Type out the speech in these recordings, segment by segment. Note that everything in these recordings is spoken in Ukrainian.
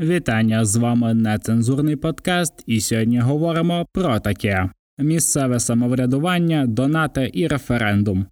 Вітання з вами нецензурний подкаст, і сьогодні говоримо про таке: місцеве самоврядування, донати і референдум.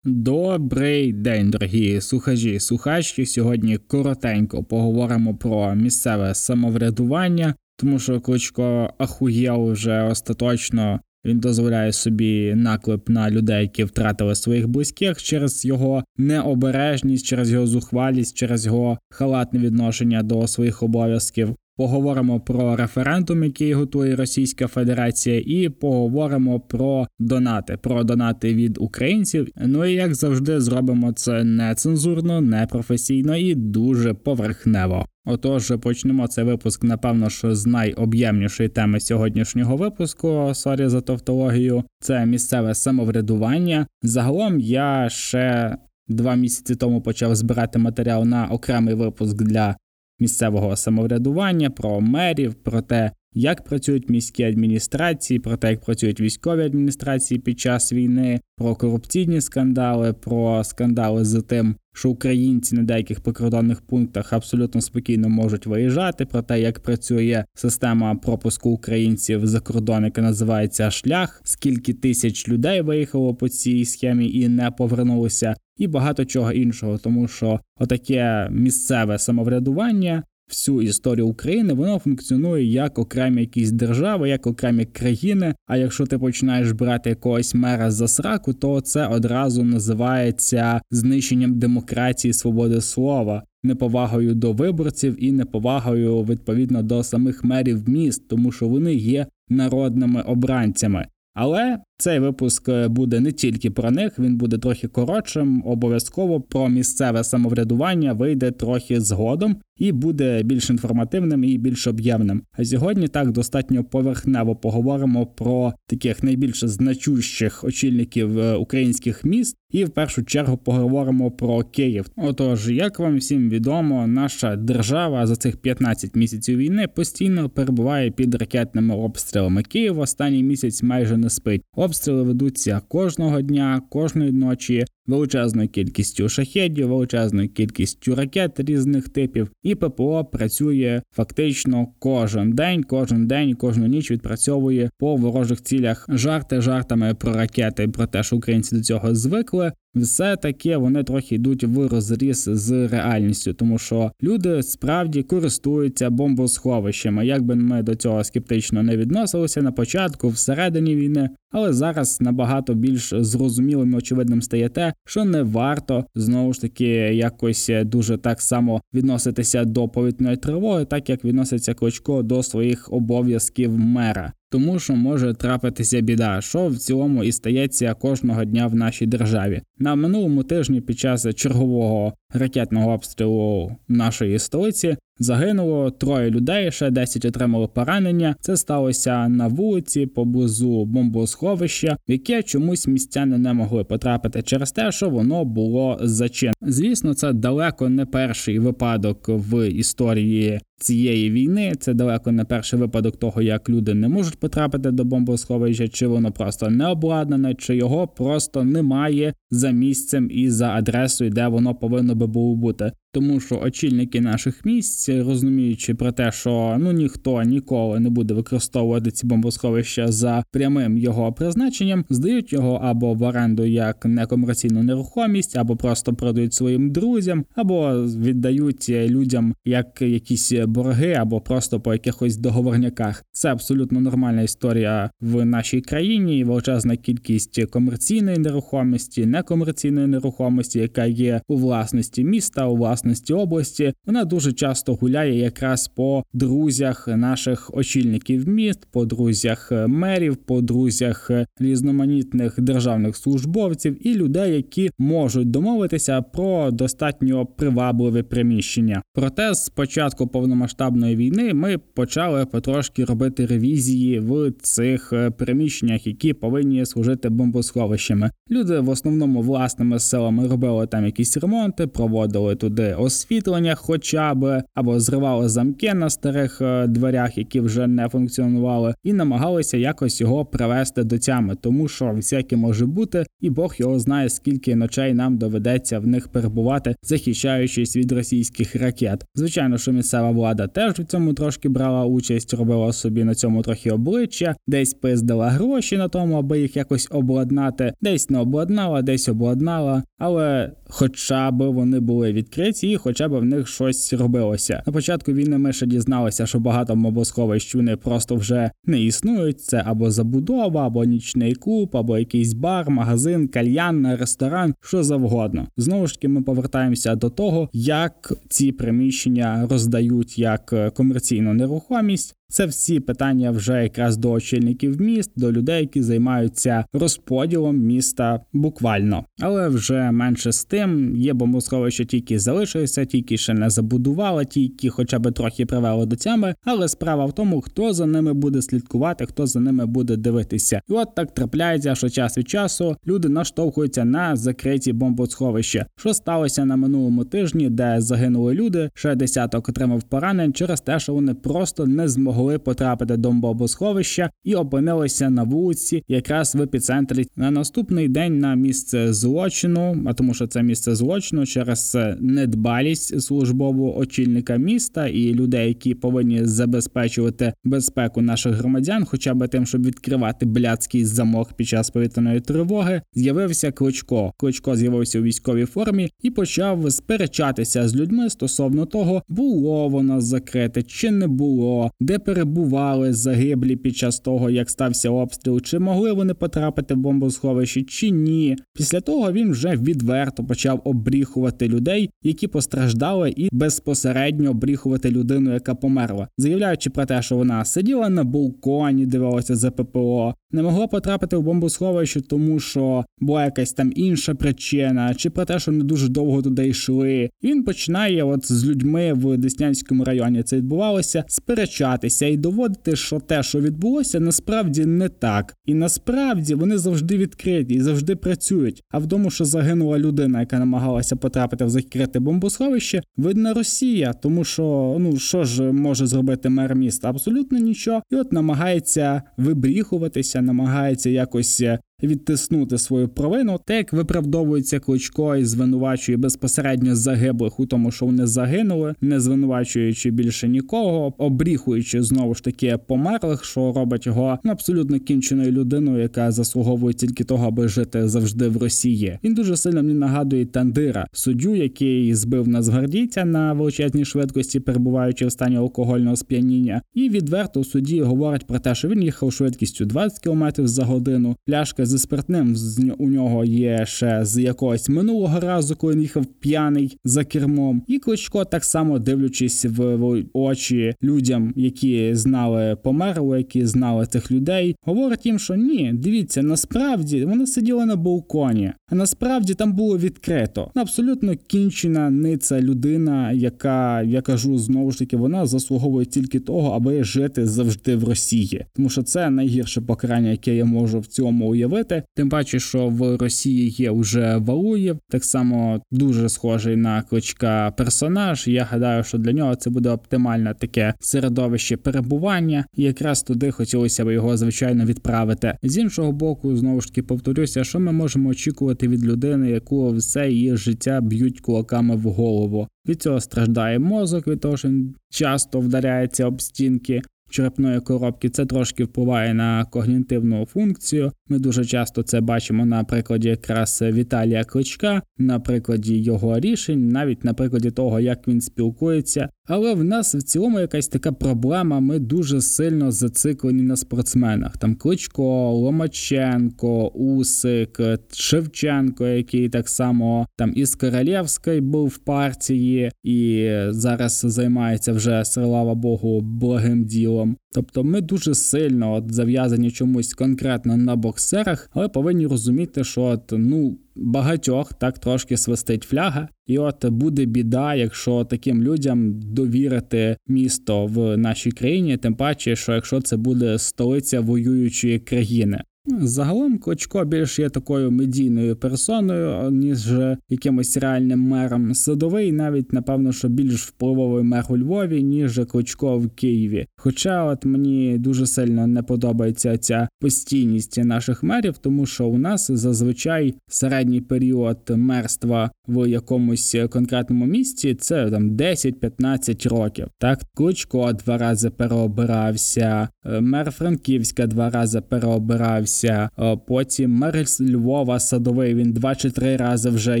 Добрий день, дорогі сухажі і сухачки. Сьогодні коротенько поговоримо про місцеве самоврядування, тому що Кличко ахуєв вже остаточно. Він дозволяє собі наклеп на людей, які втратили своїх близьких через його необережність, через його зухвалість, через його халатне відношення до своїх обов'язків. Поговоримо про референдум, який готує Російська Федерація, і поговоримо про донати, про донати від українців. Ну і як завжди, зробимо це нецензурно, непрофесійно і дуже поверхнево. Отож, почнемо цей випуск, напевно, що з найоб'ємнішої теми сьогоднішнього випуску. Sorry за тавтологію. Це місцеве самоврядування. Загалом я ще два місяці тому почав збирати матеріал на окремий випуск для місцевого самоврядування, про мерів, про те, як працюють міські адміністрації, про те, як працюють військові адміністрації під час війни, про корупційні скандали, про скандали з тим, що українці на деяких прикордонних пунктах абсолютно спокійно можуть виїжджати, про те, як працює система пропуску українців за кордон, яка називається шлях, скільки тисяч людей виїхало по цій схемі і не повернулося, і багато чого іншого, тому що отаке місцеве самоврядування всю історію України, воно функціонує як окремі якісь держави, як окремі країни. А якщо ти починаєш брати якогось мера за сраку, то це одразу називається знищенням демократії, свободи слова. Неповагою до виборців і неповагою відповідно до самих мерів міст, тому що вони є народними обранцями. Але цей випуск е, буде не тільки про них, він буде трохи коротшим. Обов'язково про місцеве самоврядування вийде трохи згодом і буде більш інформативним і більш об'ємним. А сьогодні так достатньо поверхнево поговоримо про таких найбільш значущих очільників е, українських міст, і в першу чергу поговоримо про Київ. Отож, як вам всім відомо, наша держава за цих 15 місяців війни постійно перебуває під ракетними обстрілами. Київ останній місяць майже не спить. Обстріли ведуться кожного дня, кожної ночі, величезною кількістю шахедів, величезною кількістю ракет різних типів, і ППО працює фактично кожен день, кожен день, кожну ніч відпрацьовує по ворожих цілях. Жарти жартами про ракети, про те, що українці до цього звикли все таки вони трохи йдуть в розріз з реальністю, тому що люди справді користуються бомбосховищами. Як би ми до цього скептично не відносилися на початку, всередині війни, але зараз набагато більш зрозумілим і очевидним стає те, що не варто знову ж таки якось дуже так само відноситися до повітної тривоги, так як відноситься Кличко до своїх обов'язків мера тому що може трапитися біда, що в цілому і стається кожного дня в нашій державі. На минулому тижні під час чергового ракетного обстрілу нашої столиці загинуло троє людей, ще 10 отримали поранення. Це сталося на вулиці поблизу бомбосховища, в яке чомусь містяни не могли потрапити через те, що воно було зачинено. Звісно, це далеко не перший випадок в історії цієї війни. Це далеко не перший випадок того, як люди не можуть потрапити до бомбосховища, чи воно просто не обладнане, чи його просто немає за місцем і за адресою, де воно повинно би було бути тому що очільники наших місць, розуміючи про те, що ну ніхто ніколи не буде використовувати ці бомбосховища за прямим його призначенням, здають його або в оренду як некомерційну нерухомість, або просто продають своїм друзям, або віддають людям як якісь борги, або просто по якихось договорняках. Це абсолютно нормальна історія в нашій країні. Величезна кількість комерційної нерухомості, некомерційної нерухомості, яка є у власності міста, у власності власності області, вона дуже часто гуляє якраз по друзях наших очільників міст, по друзях мерів, по друзях різноманітних державних службовців і людей, які можуть домовитися про достатньо привабливе приміщення. Проте з початку повномасштабної війни ми почали потрошки робити ревізії в цих приміщеннях, які повинні служити бомбосховищами. Люди в основному власними силами робили там якісь ремонти, проводили туди освітлення, хоча б або зривали замки на старих е, дверях, які вже не функціонували, і намагалися якось його привести до тями, тому що всяке може бути, і Бог його знає, скільки ночей нам доведеться в них перебувати, захищаючись від російських ракет. Звичайно, що місцева влада теж в цьому трошки брала участь, робила собі на цьому трохи обличчя, десь пиздила гроші на тому, аби їх якось обладнати, десь не обладнала, десь обладнала, але хоча б вони були відкриті, і хоча б в них щось робилося. На початку війни ми ще дізналися, що багато мобосховищ вони просто вже не існують. Це або забудова, або нічний клуб, або якийсь бар, магазин, кальян, ресторан, що завгодно. Знову ж таки, ми повертаємося до того, як ці приміщення роздають як комерційну нерухомість, це всі питання вже якраз до очільників міст, до людей, які займаються розподілом міста буквально. Але вже менше з тим є бомбосховища, тільки залишилися, тільки ще не забудували, тільки хоча б трохи привели до тями. Але справа в тому, хто за ними буде слідкувати, хто за ними буде дивитися. І от так трапляється, що час від часу люди наштовхуються на закриті бомбосховища. Що сталося на минулому тижні, де загинули люди, ще десяток отримав поранень через те, що вони просто не змогли могли потрапити до бомбосховища і опинилися на вулиці, якраз в епіцентрі на наступний день на місце злочину, а тому, що це місце злочину через недбалість службового очільника міста і людей, які повинні забезпечувати безпеку наших громадян, хоча б тим, щоб відкривати блядський замок під час повітряної тривоги, з'явився кличко. Кличко з'явився у військовій формі і почав сперечатися з людьми стосовно того, було воно закрите чи не було, де перебували загиблі під час того, як стався обстріл, чи могли вони потрапити в бомбосховище, чи ні. Після того він вже відверто почав обріхувати людей, які постраждали, і безпосередньо обріхувати людину, яка померла, заявляючи про те, що вона сиділа на балконі, дивилася за ППО, не могла потрапити в бомбосховище, тому що була якась там інша причина, чи про те, що не дуже довго туди йшли. Він починає, от з людьми в Деснянському районі це відбувалося, сперечатися і доводити, що те, що відбулося, насправді не так. І насправді вони завжди відкриті і завжди працюють. А в тому, що загинула людина, яка намагалася потрапити в закрите бомбосховище, видна Росія, тому що ну що ж може зробити мер міста? Абсолютно нічого, і от намагається вибріхуватися намагається якось е, відтиснути свою провину, так як виправдовується кличко і звинувачує безпосередньо загиблих у тому, що вони загинули, не звинувачуючи більше нікого, обріхуючи знову ж таки померлих, що робить його ну, абсолютно кінченою людиною, яка заслуговує тільки того, аби жити завжди в Росії. Він дуже сильно мені нагадує Тандира, суддю, який збив нацгвардійця на величезній швидкості, перебуваючи в стані алкогольного сп'яніння, і відверто у суді говорить про те, що він їхав швидкістю 20 км за годину. Пляшка з зі спиртним у нього є ще з якогось минулого разу, коли він їхав п'яний за кермом. І Кличко, так само дивлячись в очі людям, які знали померло, які знали цих людей, говорить їм, що ні, дивіться, насправді вони сиділи на балконі, а насправді там було відкрито. Абсолютно кінчена ниця людина, яка я кажу знову ж таки, вона заслуговує тільки того, аби жити завжди в Росії, тому що це найгірше покарання, яке я можу в цьому уявити робити. Тим паче, що в Росії є вже Валуєв, так само дуже схожий на кличка персонаж. Я гадаю, що для нього це буде оптимальне таке середовище перебування, і якраз туди хотілося б його звичайно відправити. З іншого боку, знову ж таки повторюся, що ми можемо очікувати від людини, яку все її життя б'ють кулаками в голову. Від цього страждає мозок, від того, що він часто вдаряється об стінки черепної коробки. Це трошки впливає на когнітивну функцію. Ми дуже часто це бачимо на прикладі якраз Віталія Кличка, на прикладі його рішень, навіть на прикладі того, як він спілкується. Але в нас в цілому якась така проблема. Ми дуже сильно зациклені на спортсменах. Там Кличко, Ломаченко, Усик, Шевченко, який так само там із Королєвської був в партії, і зараз займається вже слава Богу благим ділом. Тобто ми дуже сильно от зав'язані чомусь конкретно на боксерах, але повинні розуміти, що от, ну багатьох так трошки свистить фляга, і от буде біда, якщо таким людям довірити місто в нашій країні, тим паче, що якщо це буде столиця воюючої країни. Загалом Кличко більш є такою медійною персоною, ніж якимось реальним мером. Садовий навіть напевно, що більш впливовий мер у Львові, ніж Кличко в Києві. Хоча, от мені дуже сильно не подобається ця постійність наших мерів, тому що у нас зазвичай середній період мерства в якомусь конкретному місці це там 10-15 років. Так, Кличко два рази переобирався, е, мер Франківська два рази переобирався. Е, потім мер Львова Садовий. Він два чи три рази вже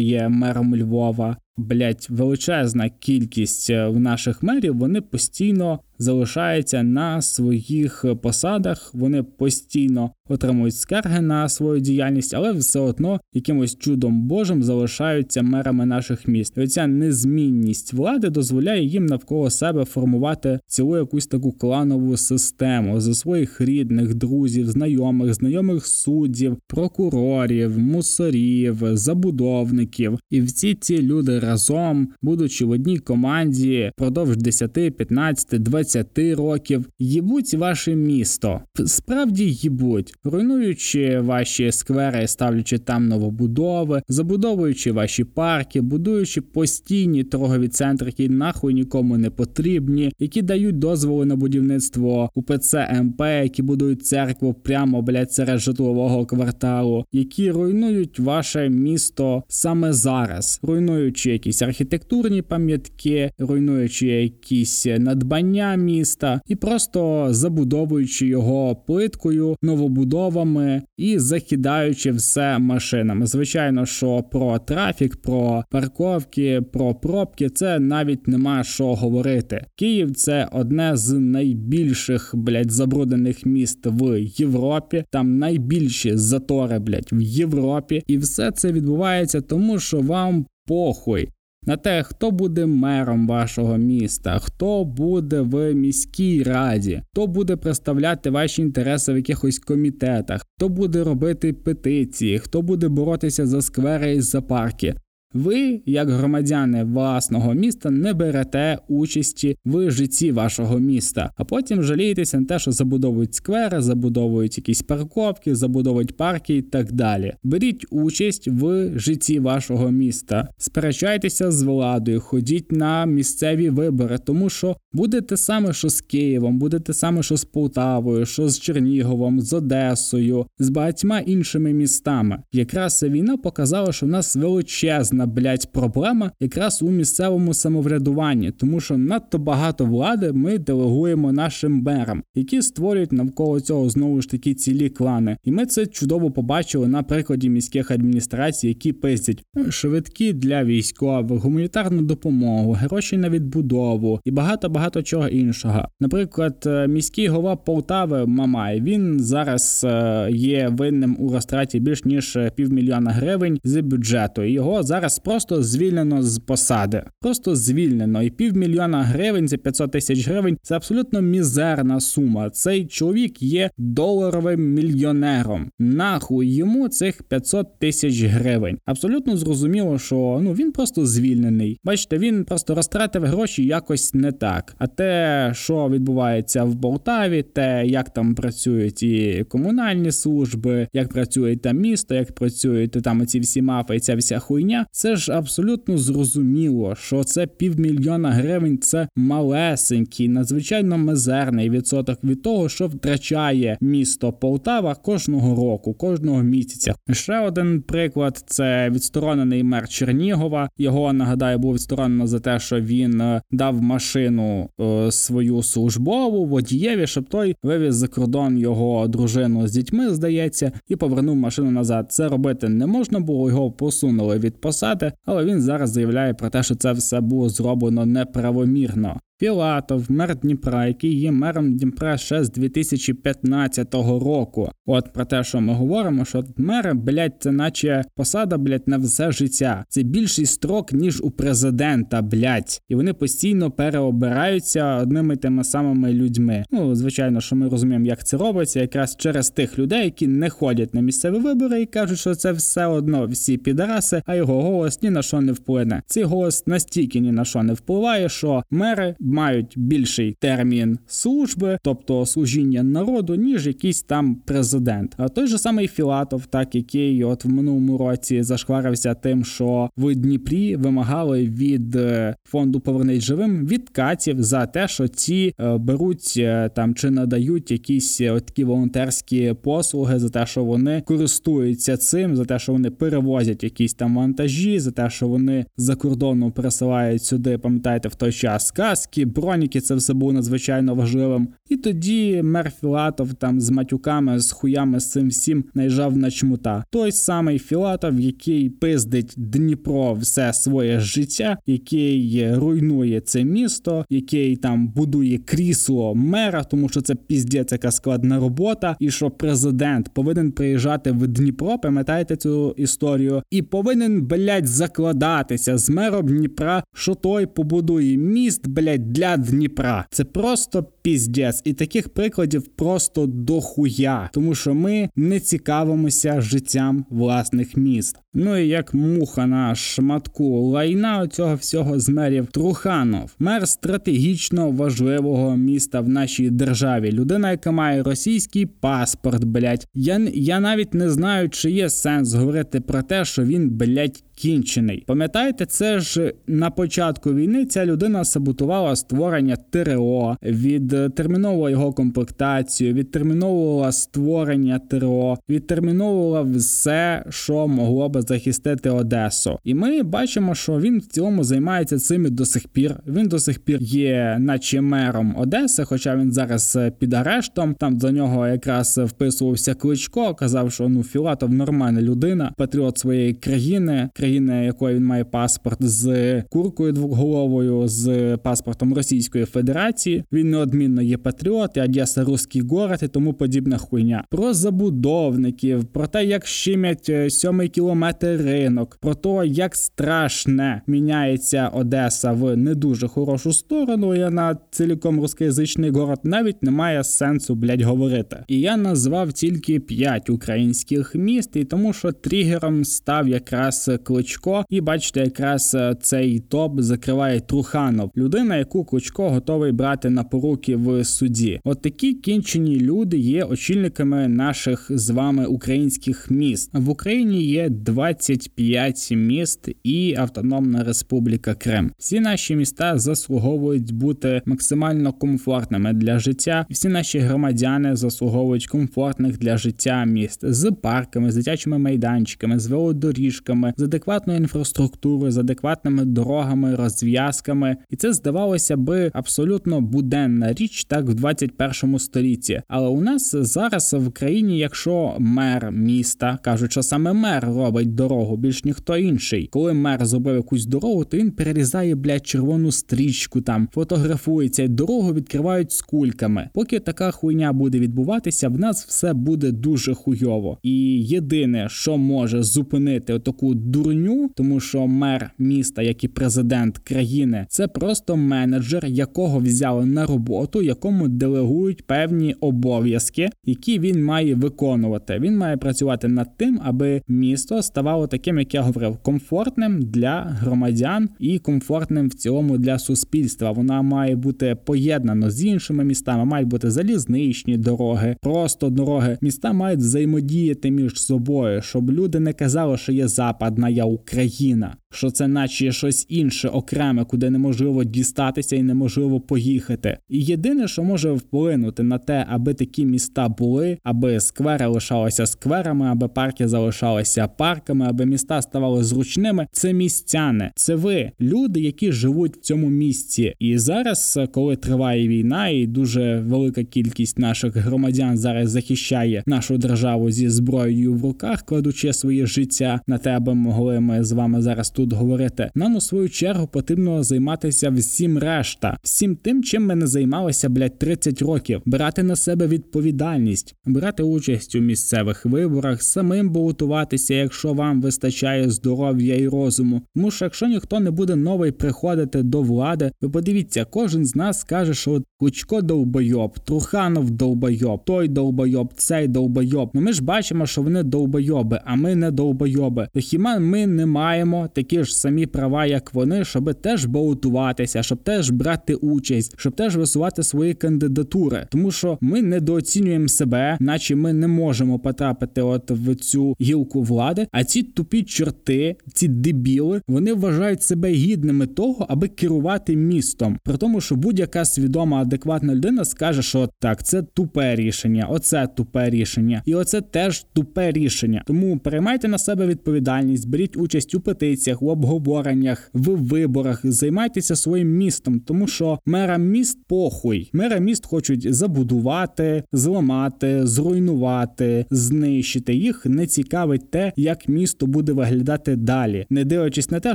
є мером Львова. Блять, величезна кількість е, в наших мерів. Вони постійно залишаються на своїх посадах. Вони постійно отримують скарги на свою діяльність, але все одно якимось чудом божим залишаються мерами наших міст. І Оця незмінність влади дозволяє їм навколо себе формувати цілу якусь таку кланову систему за своїх рідних, друзів, знайомих, знайомих суддів, прокурорів, мусорів, забудовників. І всі ці люди разом, будучи в одній команді, продовж 10, 15, 20 років, їбуть ваше місто. Справді їбуть, руйнуючи ваші сквери, ставлячи там новобудови, забудовуючи ваші парки, будуючи постійні торгові центри, які нахуй нікому не потрібні, які дають дозволи на будівництво УПЦ МП, які будують церкву прямо блядь, серед житлового кварталу, які руйнують ваше місто саме зараз, руйнуючи якісь архітектурні пам'ятки, руйнуючи якісь надбання міста і просто забудовуючи його плиткою, новобудовами і закидаючи все машинами. Звичайно, що про трафік, про парковки, про пробки це навіть нема що говорити. Київ це одне з найбільших блядь, забруднених міст в Європі. Там найбільші затори блядь, в Європі, і все це відбувається тому, що вам похуй на те, хто буде мером вашого міста, хто буде в міській раді, хто буде представляти ваші інтереси в якихось комітетах, хто буде робити петиції, хто буде боротися за сквери і за парки. Ви, як громадяни власного міста, не берете участі в житті вашого міста, а потім жалієтеся на те, що забудовують сквери, забудовують якісь парковки, забудовують парки і так далі. Беріть участь в житті вашого міста, сперечайтеся з владою, ходіть на місцеві вибори, тому що буде те саме, що з Києвом, буде те саме, що з Полтавою, що з Черніговом, з Одесою, з багатьма іншими містами. Якраз війна показала, що в нас величезна блять проблема якраз у місцевому самоврядуванні, тому що надто багато влади ми делегуємо нашим мерам, які створюють навколо цього знову ж таки цілі клани. І ми це чудово побачили на прикладі міських адміністрацій, які пиздять швидкі для військових, гуманітарну допомогу, гроші на відбудову і багато багато чого іншого. Наприклад, е, міський голова Полтави Мамай він зараз е, є винним у розтраті більш ніж півмільйона гривень з бюджету. І Його зараз просто звільнено з посади, просто звільнено. І півмільйона гривень це 500 тисяч гривень. Це абсолютно мізерна сума. Цей чоловік є доларовим мільйонером. Нахуй йому цих 500 тисяч гривень. Абсолютно зрозуміло, що ну він просто звільнений. Бачите, він просто розтратив гроші якось не так. А те, що відбувається в Болтаві, те, як там працюють і комунальні служби, як працює там місто, як працюють там ці всі мафи, і ця вся хуйня, це ж абсолютно зрозуміло, що це півмільйона гривень це малесенький, надзвичайно мизерний відсоток від того, що втрачає місто Полтава кожного року, кожного місяця. Ще один приклад це відсторонений мер Чернігова. Його нагадаю було відсторонено за те, що він е, дав машину е, свою службову водієві, щоб той вивіз за кордон його дружину з дітьми, здається, і повернув машину назад. Це робити не можна було, його посунули від посади, але він зараз заявляє про те, що це все було зроблено неправомірно. Філатов, мер Дніпра, який є мером Дніпра ще з 2015 року. От про те, що ми говоримо, що мер, блядь, це наче посада, блядь, на все життя. Це більший строк, ніж у президента, блядь. І вони постійно переобираються одними тими самими людьми. Ну, звичайно, що ми розуміємо, як це робиться, якраз через тих людей, які не ходять на місцеві вибори і кажуть, що це все одно всі підараси, а його голос ні на що не вплине. Цей голос настільки ні на що не впливає, що мери мають більший термін служби, тобто служіння народу, ніж якийсь там президент. А той же самий Філатов, так який от в минулому році зашкварився тим, що в Дніпрі вимагали від е, фонду «Повернись живим відкатів за те, що ці е, беруть е, там чи надають якісь такі волонтерські послуги за те, що вони користуються цим, за те, що вони перевозять якісь там вантажі, за те, що вони за кордону пересилають сюди, пам'ятаєте, в той час каски, броніки, це все було надзвичайно важливим. І тоді мер Філатов там з матюками, з хуями з цим всім наїжджав на чмута. Той самий Філатов, який пиздить Дніпро все своє життя, який руйнує це місто, який там будує крісло мера, тому що це піздець яка складна робота, і що президент повинен приїжджати в Дніпро, пам'ятаєте цю історію, і повинен блять закладатися з мером Дніпра, що той побудує міст, блять, для Дніпра. Це просто піздець. І таких прикладів просто дохуя, тому що ми не цікавимося життям власних міст. Ну і як муха на шматку лайна цього всього з мерів Труханов, мер стратегічно важливого міста в нашій державі. Людина, яка має російський паспорт, блять. Я я навіть не знаю, чи є сенс говорити про те, що він блять кінчений. Пам'ятаєте, це ж на початку війни ця людина саботувала створення ТРО, відтерміновувала його комплектацію, відтерміновувала створення ТРО, відтерміновувала все, що могло би захистити Одесу. І ми бачимо, що він в цілому займається цим і до сих пір. Він до сих пір є, наче мером Одеси, хоча він зараз під арештом. Там за нього якраз вписувався кличко, казав, що ну Філатов нормальна людина, патріот своєї країни країни, якої він має паспорт з куркою двоголовою, з паспортом Російської Федерації. Він неодмінно є патріот, і Одеса русський город і тому подібна хуйня. Про забудовників, про те, як щемять е, сьомий кілометр ринок, про те, як страшне міняється Одеса в не дуже хорошу сторону. Я на цілком рускоязичний город навіть немає сенсу блять говорити. І я назвав тільки п'ять українських міст, і тому що тригером став якраз Кличко, і бачите, якраз е, цей топ закриває Труханов, людина, яку Кличко готовий брати на поруки в суді. От такі кінчені люди є очільниками наших з вами українських міст. В Україні є 25 міст і Автономна Республіка Крим. Всі наші міста заслуговують бути максимально комфортними для життя. Всі наші громадяни заслуговують комфортних для життя міст з парками, з дитячими майданчиками, з велодоріжками, з адекватною інфраструктурою, з адекватними дорогами, розв'язками, і це здавалося би абсолютно буденна річ, так в 21 столітті. Але у нас зараз в країні, якщо мер міста кажуть, що саме мер робить дорогу, більш ніхто інший. Коли мер зробив якусь дорогу, то він перерізає блядь, червону стрічку, там фотографується і дорогу відкривають з кульками. Поки така хуйня буде відбуватися, в нас все буде дуже хуйово. І єдине, що може зупинити таку дурню, тому що мер міста, як і президент країни, це просто менеджер, якого взяли на роботу, якому делегують певні обов'язки, які він має виконувати. Він має працювати над тим, аби місто ставало таким, як я говорив, комфортним для громадян і комфортним в цілому для суспільства. Вона має бути поєднана з іншими містами, мають бути залізничні дороги, просто дороги. Міста мають взаємодіяти між собою, щоб люди не казали, що є западна я Україна, що це, наче щось інше окреме, куди неможливо дістатися і неможливо поїхати. І єдине, що може вплинути на те, аби такі міста були, аби сквери лишалися скверами, аби парки залишалися парками, аби міста ставали зручними. Це містяни, це ви, люди, які живуть в цьому місці. І зараз, коли триває війна, і дуже велика кількість наших громадян зараз захищає нашу державу зі зброєю в руках, кладучи своє життя на те, аби могли ми з вами зараз тут говорити. Нам у свою чергу потрібно займатися всім решта, всім тим, чим ми не займалися блядь, 30 років, брати на себе відповідальність, брати участь у місцевих виборах, самим балотуватися, якщо вам вистачає здоров'я і розуму. Тому що якщо ніхто не буде новий приходити до влади, ви подивіться, кожен з нас скаже, що Кучко довбойоб, Труханов довбойоб, той довбойоб, цей довбойоб. Ну ми ж бачимо, що вони довбойоби, а ми не довбойоби. То хіба ми не маємо таких такі ж самі права, як вони, щоб теж балотуватися, щоб теж брати участь, щоб теж висувати свої кандидатури, тому що ми недооцінюємо себе, наче ми не можемо потрапити от в цю гілку влади. А ці тупі чорти, ці дебіли, вони вважають себе гідними того, аби керувати містом. При тому, що будь-яка свідома адекватна людина скаже, що так, це тупе рішення, оце тупе рішення, і оце теж тупе рішення. Тому переймайте на себе відповідальність, беріть участь у петиціях, обговореннях, в виборах, займайтеся своїм містом, тому що мера міст похуй. Мера міст хочуть забудувати, зламати, зруйнувати, знищити. Їх не цікавить те, як місто буде виглядати далі, не дивлячись на те,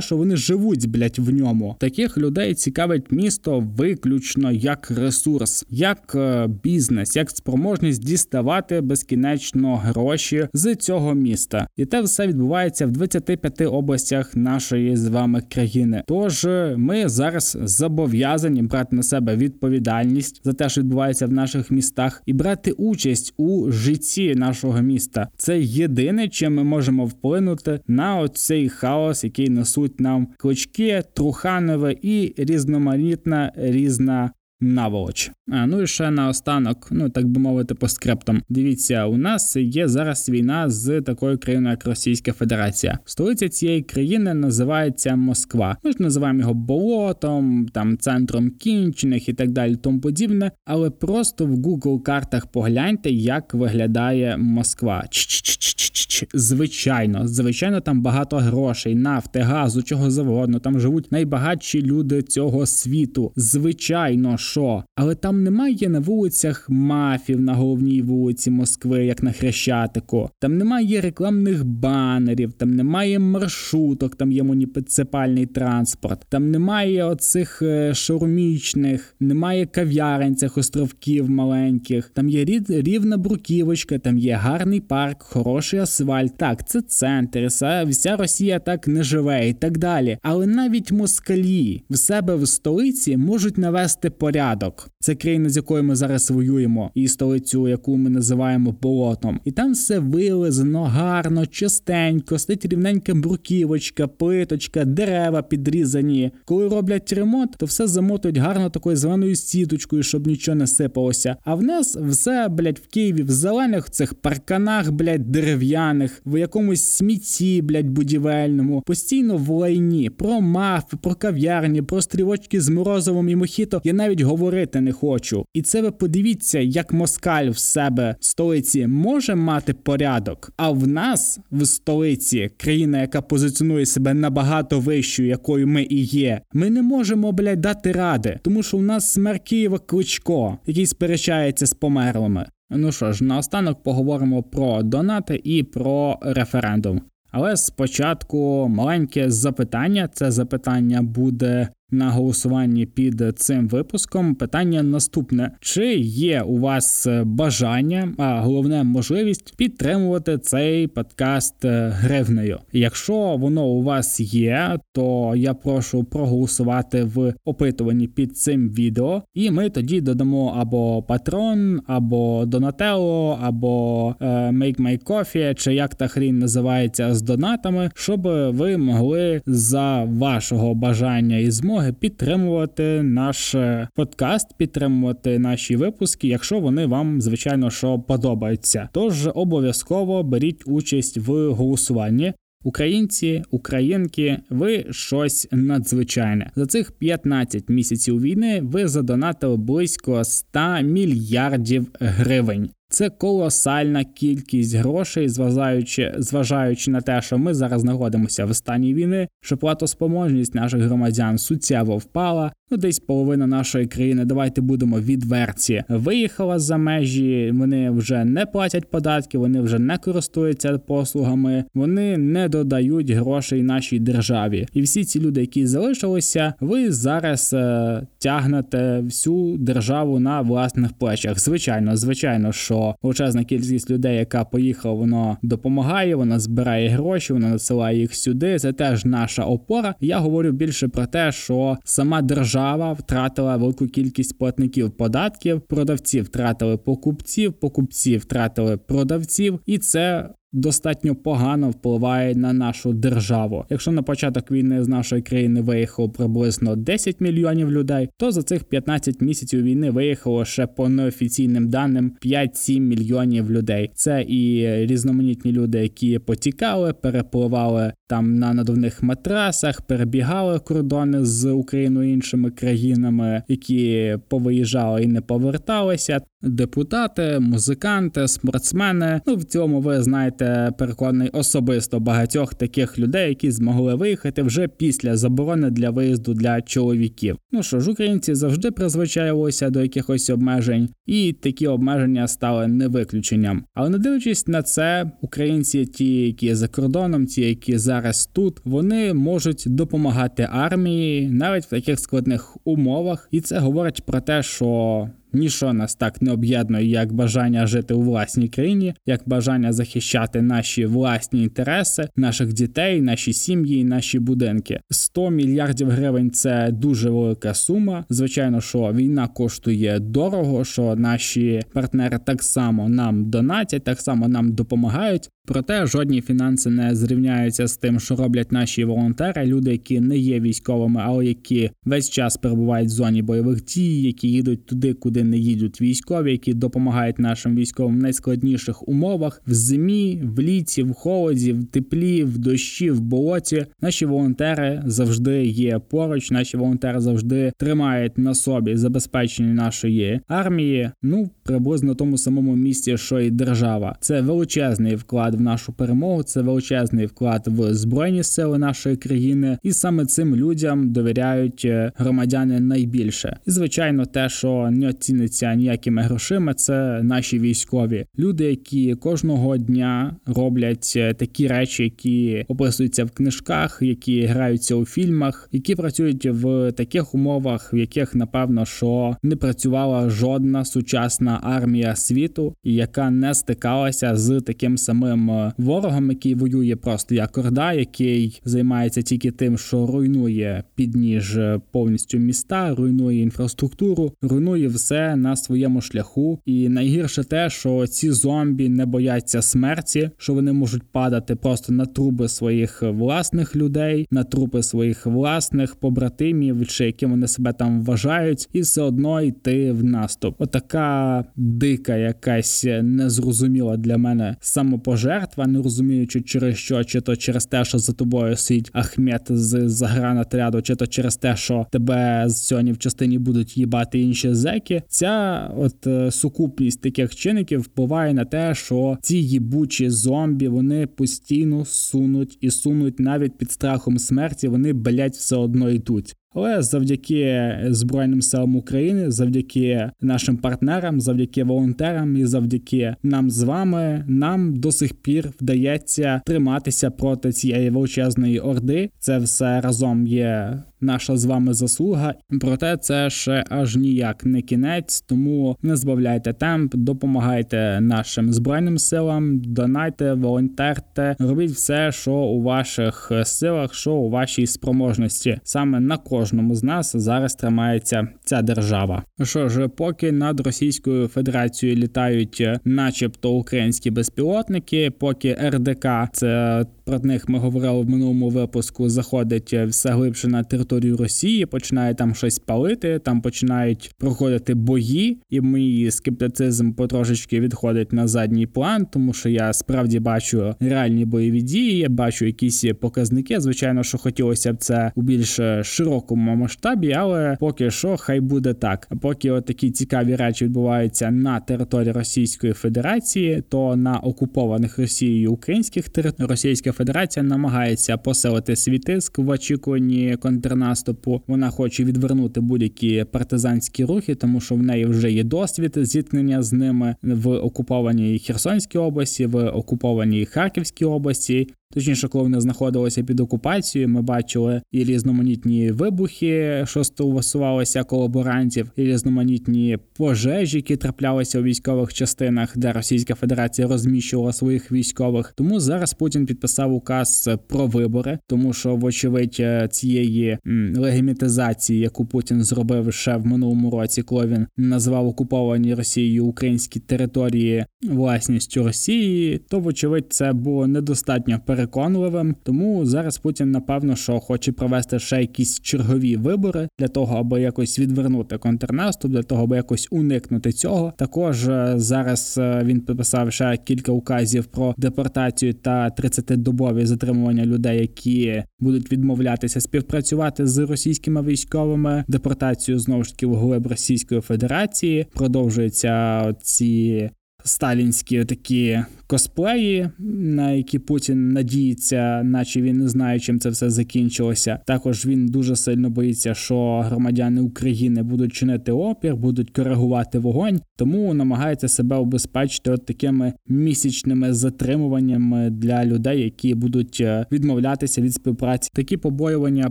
що вони живуть блять в ньому. Таких людей цікавить місто виключно як ресурс, як е, бізнес, як спроможність діставати безкінечно гроші з цього міста, і те все відбувається в 25 областях нашої з вами країни. Тож е, ми зараз зобов'язані брати на себе відповідальність за те, що відбувається в наших містах, і брати участь у житті нашого міста. Це єдине, чим ми можемо вплинути на оцей хаос, який несуть нам клички, труханове і різноманітна різна наволоч. А ну і ще наостанок, ну так би мовити, по скрептам. Дивіться, у нас є зараз війна з такою країною, як Російська Федерація. Столиця цієї країни називається Москва. Ми ж називаємо його болотом, там центром кінчених і так далі, тому подібне. Але просто в Google картах погляньте, як виглядає Москва. Ч-ч-ч-ч-ч-ч. Звичайно, звичайно, там багато грошей, нафти, газу, чого завгодно. Там живуть найбагатші люди цього світу. Звичайно що, але там немає на вулицях мафів на головній вулиці Москви, як на Хрещатику. Там немає рекламних банерів, там немає маршруток, там є муніципальний транспорт, там немає оцих е, шаурмічних, немає кав'ярень цих островків маленьких. Там є рівна бруківочка, там є гарний парк, хороший асфальт. Так, це центр, вся Росія так не живе і так далі. Але навіть москалі в себе в столиці можуть навести порядок порядок. Це країна, з якою ми зараз воюємо, і столицю, яку ми називаємо болотом. І там все вилизано, гарно, чистенько, стоїть рівненька бруківочка, плиточка, дерева підрізані. Коли роблять ремонт, то все замотують гарно такою зеленою сіточкою, щоб нічого не сипалося. А в нас все, блядь, в Києві в зелених цих парканах, блядь, дерев'яних, в якомусь смітті, блядь, будівельному, постійно в лайні, про мафи, про кав'ярні, про стрілочки з морозовим і мохіто. Я навіть говорити не хочу. І це ви подивіться, як москаль в себе в столиці може мати порядок. А в нас в столиці країна, яка позиціонує себе набагато вищою, якою ми і є, ми не можемо блядь, дати ради, тому що у нас смерть Києва кличко, який сперечається з померлими. Ну що ж, наостанок поговоримо про донати і про референдум. Але спочатку маленьке запитання. Це запитання буде на голосуванні під цим випуском. Питання наступне: чи є у вас бажання, а головне можливість підтримувати цей подкаст гривнею? Якщо воно у вас є, то я прошу проголосувати в опитуванні під цим відео, і ми тоді додамо або патрон, або Donatello, або е, Make My Coffee, чи як та хрінь називається з донатами, щоб ви могли за вашого бажання і змоги змоги підтримувати наш е, подкаст, підтримувати наші випуски, якщо вони вам, звичайно, що подобаються. Тож обов'язково беріть участь в голосуванні. Українці, українки, ви щось надзвичайне за цих 15 місяців війни. Ви задонатили близько 100 мільярдів гривень. Це колосальна кількість грошей, зважаючи зважаючи на те, що ми зараз знаходимося в стані війни, що платоспроможність наших громадян суттєво впала. Ну, десь половина нашої країни, давайте будемо відверті. Виїхала за межі. Вони вже не платять податки, вони вже не користуються послугами, вони не додають грошей нашій державі. І всі ці люди, які залишилися, ви зараз е, тягнете всю державу на власних плечах. Звичайно, звичайно, що величезна кількість людей, яка поїхала, воно допомагає, вона збирає гроші, вона насилає їх сюди. Це теж наша опора. Я говорю більше про те, що сама держава втратила велику кількість платників податків, продавці втратили покупців, покупці втратили продавців, і це достатньо погано впливає на нашу державу. Якщо на початок війни з нашої країни виїхало приблизно 10 мільйонів людей, то за цих 15 місяців війни виїхало ще по неофіційним даним 5-7 мільйонів людей. Це і різноманітні люди, які потікали, перепливали там на надувних матрасах, перебігали кордони з Україною іншими країнами, які повиїжджали і не поверталися. Депутати, музиканти, спортсмени. Ну в цьому ви знаєте, переконаний особисто багатьох таких людей, які змогли виїхати вже після заборони для виїзду для чоловіків. Ну що ж, українці завжди призвичаювалися до якихось обмежень, і такі обмеження стали не виключенням. Але не дивлячись на це, українці, ті, які за кордоном, ті, які зараз тут, вони можуть допомагати армії навіть в таких складних умовах, і це говорить про те, що Ніщо нас так не об'єднує, як бажання жити у власній країні, як бажання захищати наші власні інтереси, наших дітей, наші сім'ї, наші будинки. 100 мільярдів гривень це дуже велика сума. Звичайно, що війна коштує дорого, що наші партнери так само нам донатять, так само нам допомагають. Проте жодні фінанси не зрівняються з тим, що роблять наші волонтери, люди, які не є військовими, але які весь час перебувають в зоні бойових дій, які їдуть туди, куди не їдуть військові, які допомагають нашим військовим в найскладніших умовах в зимі, в літі, в холоді, в теплі, в дощі, в болоті. Наші волонтери завжди є поруч. Наші волонтери завжди тримають на собі забезпечення нашої армії. Ну приблизно тому самому місці, що і держава. Це величезний вклад в нашу перемогу. Це величезний вклад в збройні сили нашої країни, і саме цим людям довіряють е, громадяни найбільше. І звичайно, те, що не оціниться ніякими грошима, це наші військові. Люди, які кожного дня роблять е, такі речі, які описуються в книжках, які граються у фільмах, які працюють в таких умовах, в яких напевно що не працювала жодна сучасна армія світу, яка не стикалася з таким самим Е, ворогом, який воює просто як орда, який займається тільки тим, що руйнує підніж е, повністю міста, руйнує інфраструктуру, руйнує все на своєму шляху. І найгірше те, що ці зомбі не бояться смерті, що вони можуть падати просто на труби своїх власних людей, на трупи своїх власних побратимів, чи яким вони себе там вважають, і все одно йти в наступ. Отака дика, якась незрозуміла для мене самопожертва не розуміючи через що, чи то через те, що за тобою сидить Ахмет з загранатряду, чи то через те, що тебе сьогодні в частині будуть їбати інші зеки. Ця от е, сукупність таких чинників впливає на те, що ці їбучі зомбі вони постійно сунуть і сунуть навіть під страхом смерті. Вони блять все одно йдуть. Але завдяки Збройним силам України, завдяки нашим партнерам, завдяки волонтерам і завдяки нам з вами, нам до сих пір вдається триматися проти цієї величезної орди. Це все разом є наша з вами заслуга. Проте це ще аж ніяк не кінець, тому не збавляйте темп, допомагайте нашим збройним силам, донайте, волонтерте, робіть все, що у ваших силах, що у вашій спроможності. Саме на кожному з нас зараз тримається ця держава. Що ж, поки над Російською Федерацією літають, начебто українські безпілотники, поки РДК це про них ми говорили в минулому випуску. Заходить все глибше на територію Росії, починає там щось палити, там починають проходити бої, і мій скептицизм потрошечки відходить на задній план, тому що я справді бачу реальні бойові дії, я бачу якісь показники. Звичайно, що хотілося б це у більш широкому масштабі, але поки що хай буде так. Поки от такі цікаві речі відбуваються на території Російської Федерації, то на окупованих Росією українських територіях Російська Федерація намагається посилити свій тиск в очікуванні контрнаступу. Вона хоче відвернути будь-які партизанські рухи, тому що в неї вже є досвід зіткнення з ними в окупованій Херсонській області, в окупованій Харківській області. Точніше, коли вони знаходилися під окупацією, ми бачили і різноманітні вибухи, що стосувалися колаборантів, і різноманітні пожежі, які траплялися у військових частинах, де Російська Федерація розміщувала своїх військових. Тому зараз Путін підписав указ про вибори, тому що, вочевидь, цієї легімітизації, яку Путін зробив ще в минулому році, коли він назвав окуповані Росією українські території власністю Росії, то вочевидь це було недостатньо переконливим. Тому зараз Путін напевно що хоче провести ще якісь чергові вибори для того, аби якось відвернути контрнаступ, для того, аби якось уникнути цього. Також е, зараз е, він підписав ще кілька указів про депортацію та 30-добові затримування людей, які будуть відмовлятися співпрацювати з російськими військовими. Депортацію знову ж таки в глиб Російської Федерації продовжуються ці сталінські такі косплеї, на які Путін надіється, наче він не знає, чим це все закінчилося. Також він дуже сильно боїться, що громадяни України будуть чинити опір, будуть коригувати вогонь, тому намагається себе убезпечити от такими місячними затримуваннями для людей, які будуть е, відмовлятися від співпраці. Такі побоювання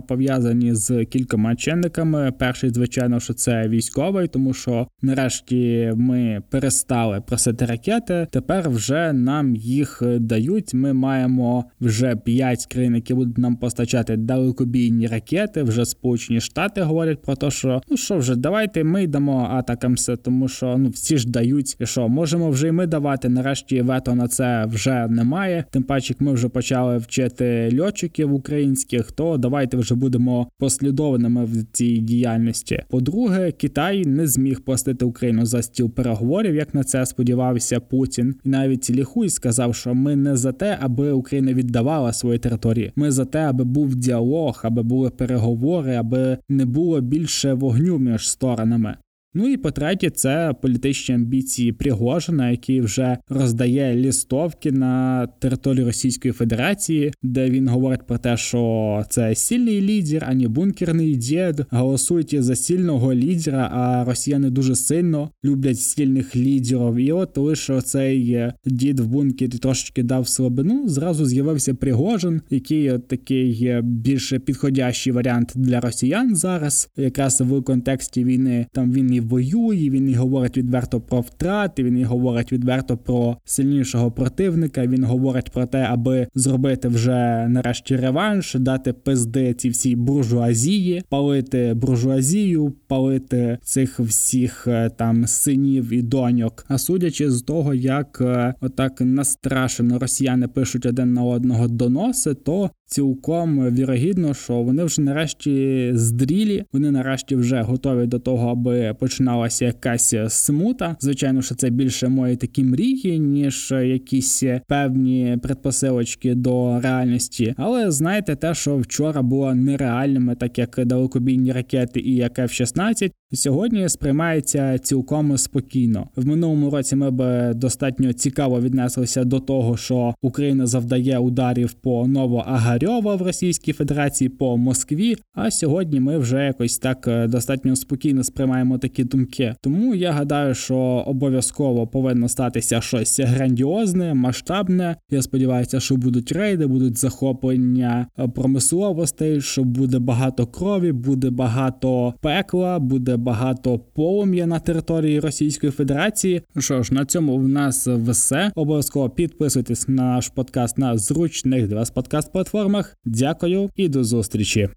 пов'язані з кількома чинниками. Перший, звичайно, що це військовий, тому що нарешті ми перестали просити ракети. Тепер вже на нам їх е, дають. Ми маємо вже 5 країн, які будуть нам постачати далекобійні ракети. Вже Сполучені Штати говорять про те, що ну що вже давайте ми дамо атакамси, тому що ну всі ж дають. І що можемо вже й ми давати. Нарешті вето на це вже немає. Тим паче, як ми вже почали вчити льотчиків українських, то давайте вже будемо послідовними в цій діяльності. По-друге, Китай не зміг пустити Україну за стіл переговорів, як на це сподівався Путін, і навіть ліху. Хуй сказав, що ми не за те, аби Україна віддавала свої території. Ми за те, аби був діалог, аби були переговори, аби не було більше вогню між сторонами. Ну і по-третє, це політичні амбіції Пригожина, який вже роздає лістовки на території Російської Федерації, де він говорить про те, що це сильний лідер, а не бункерний дід. Голосуйте за сильного лідера, а росіяни дуже сильно люблять сильних лідерів. І от лише цей дід в бункері трошечки дав слабину. Зразу з'явився Пригожин, який от такий більш підходящий варіант для росіян зараз, якраз в контексті війни там він і воює, він і говорить відверто про втрати, він і говорить відверто про сильнішого противника. Він говорить про те, аби зробити вже нарешті реванш, дати пизди ці всій буржуазії, палити буржуазію, палити цих всіх е, там синів і доньок. А судячи з того, як е, отак настрашено росіяни пишуть один на одного доноси, то цілком вірогідно, що вони вже нарешті здрілі, вони нарешті вже готові до того, аби починалася якась смута. Звичайно, що це більше мої такі мрії, ніж якісь певні предпосилочки до реальності. Але знаєте, те, що вчора було нереальними, так як далекобійні ракети і як F-16, сьогодні сприймається цілком спокійно. В минулому році ми б достатньо цікаво віднеслися до того, що Україна завдає ударів по Новоагарьово в Російській Федерації по Москві. А сьогодні ми вже якось так е, достатньо спокійно сприймаємо такі думки. Тому я гадаю, що обов'язково повинно статися щось грандіозне, масштабне. Я сподіваюся, що будуть рейди, будуть захоплення е, промисловостей, що буде багато крові, буде багато пекла, буде багато полум'я на території Російської Федерації. Що ж, на цьому в нас все. Обов'язково підписуйтесь на наш подкаст на зручних для вас подкаст платформах. Дякую і до зустрічі.